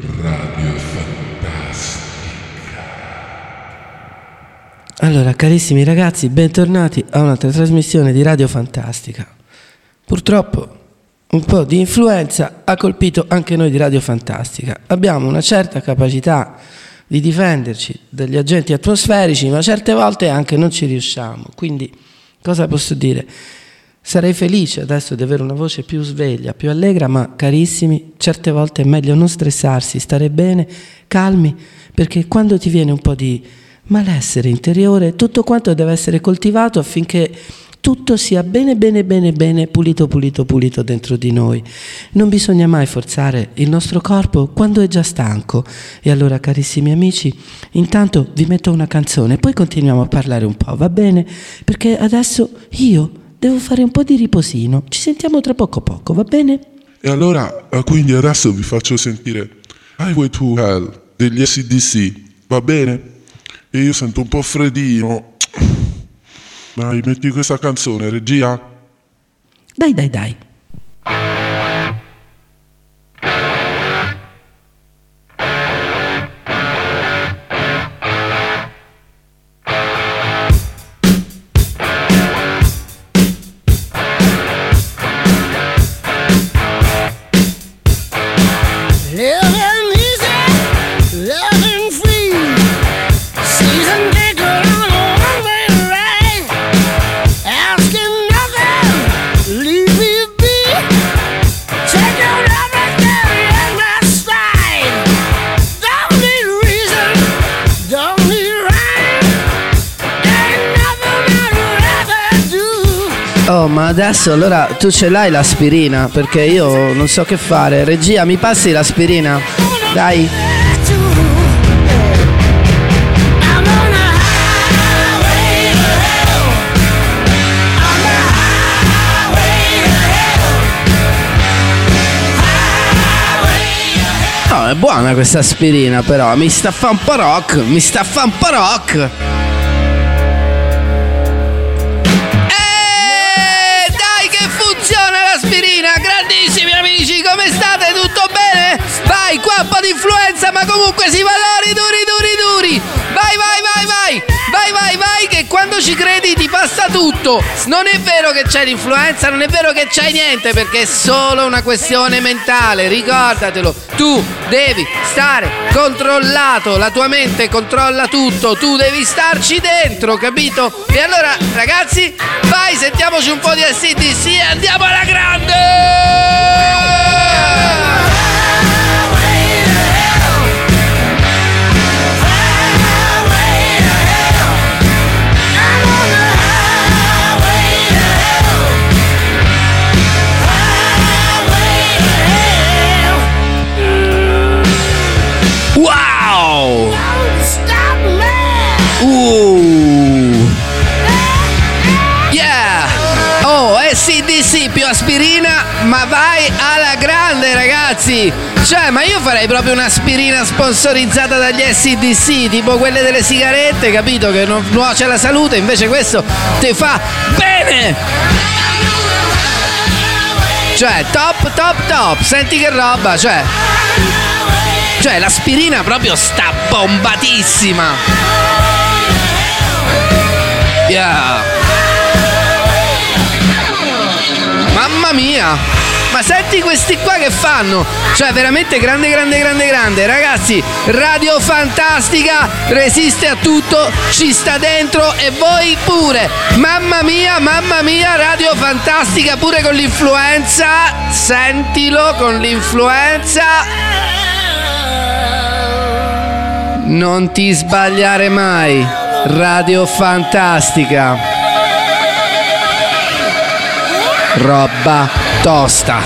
Radio Fantastica. Allora, carissimi ragazzi, bentornati a un'altra trasmissione di Radio Fantastica. Purtroppo un po' di influenza ha colpito anche noi di Radio Fantastica. Abbiamo una certa capacità di difenderci dagli agenti atmosferici, ma certe volte anche non ci riusciamo. Quindi, cosa posso dire? Sarei felice adesso di avere una voce più sveglia, più allegra, ma carissimi, certe volte è meglio non stressarsi, stare bene, calmi, perché quando ti viene un po' di malessere interiore, tutto quanto deve essere coltivato affinché tutto sia bene, bene, bene, bene, pulito, pulito, pulito dentro di noi. Non bisogna mai forzare il nostro corpo quando è già stanco. E allora, carissimi amici, intanto vi metto una canzone, poi continuiamo a parlare un po', va bene? Perché adesso io devo fare un po' di riposino. Ci sentiamo tra poco poco, va bene? E allora, eh, quindi adesso vi faccio sentire Highway to Hell degli SDC, va bene? E io sento un po' freddino. Dai, metti questa canzone, regia. Dai, dai, dai. Ma adesso allora tu ce l'hai l'aspirina? Perché io non so che fare. Regia, mi passi l'aspirina? Dai. No, è buona questa aspirina, però. Mi sta a fa un po' rock. Mi sta a fa un po' rock. Grandissimi amici, come state? Tutto bene? Vai, qua un po' di influenza, ma comunque si valori duri, duri, duri! Vai, vai, vai, vai! Vai, vai, vai, che quando ci credi ti passa tutto! Non è vero che c'è l'influenza, non è vero che c'hai niente, perché è solo una questione mentale, ricordatelo! Tu devi stare controllato, la tua mente controlla tutto, tu devi starci dentro, capito? E allora, ragazzi, vai, sentiamoci un po' di SDC e andiamo alla grande! SDC più aspirina, ma vai alla grande, ragazzi! Cioè, ma io farei proprio un'aspirina sponsorizzata dagli SDC, tipo quelle delle sigarette, capito? Che non nuoce alla salute, invece questo ti fa bene! Cioè, top, top, top! Senti che roba, cioè. Cioè, l'aspirina proprio sta bombatissima! Yeah. Ma senti questi qua che fanno? Cioè, veramente grande, grande, grande, grande. Ragazzi, Radio Fantastica resiste a tutto, ci sta dentro e voi pure. Mamma mia, mamma mia, Radio Fantastica pure con l'influenza. Sentilo con l'influenza. Non ti sbagliare mai. Radio Fantastica. Roba tosta.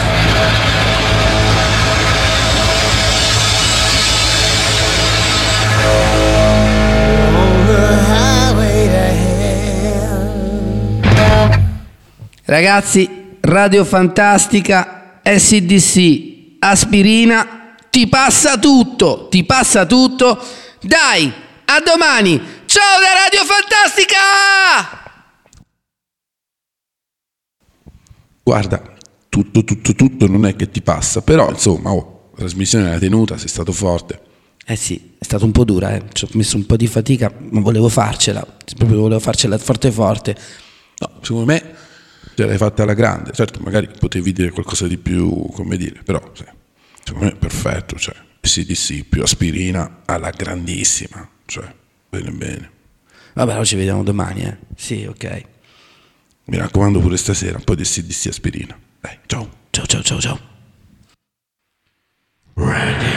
Ragazzi, Radio Fantastica, SDC, aspirina, ti passa tutto, ti passa tutto. Dai, a domani. Ciao da Radio Fantastica! Guarda, tutto, tutto, tutto non è che ti passa, però insomma, oh, trasmissione l'hai tenuta, sei stato forte. Eh sì, è stata un po' dura, eh. ci ho messo un po' di fatica, ma volevo farcela, proprio volevo farcela forte forte. No, secondo me ce l'hai fatta alla grande. Certo, magari potevi dire qualcosa di più, come dire, però sì, secondo me è perfetto. Cioè, CDC più aspirina alla grandissima. Cioè, bene bene. Vabbè, allora ci vediamo domani, eh. Sì, ok. Mi raccomando pure stasera un po' di CDC aspirina. Dai, ciao. Ciao ciao ciao ciao. Radio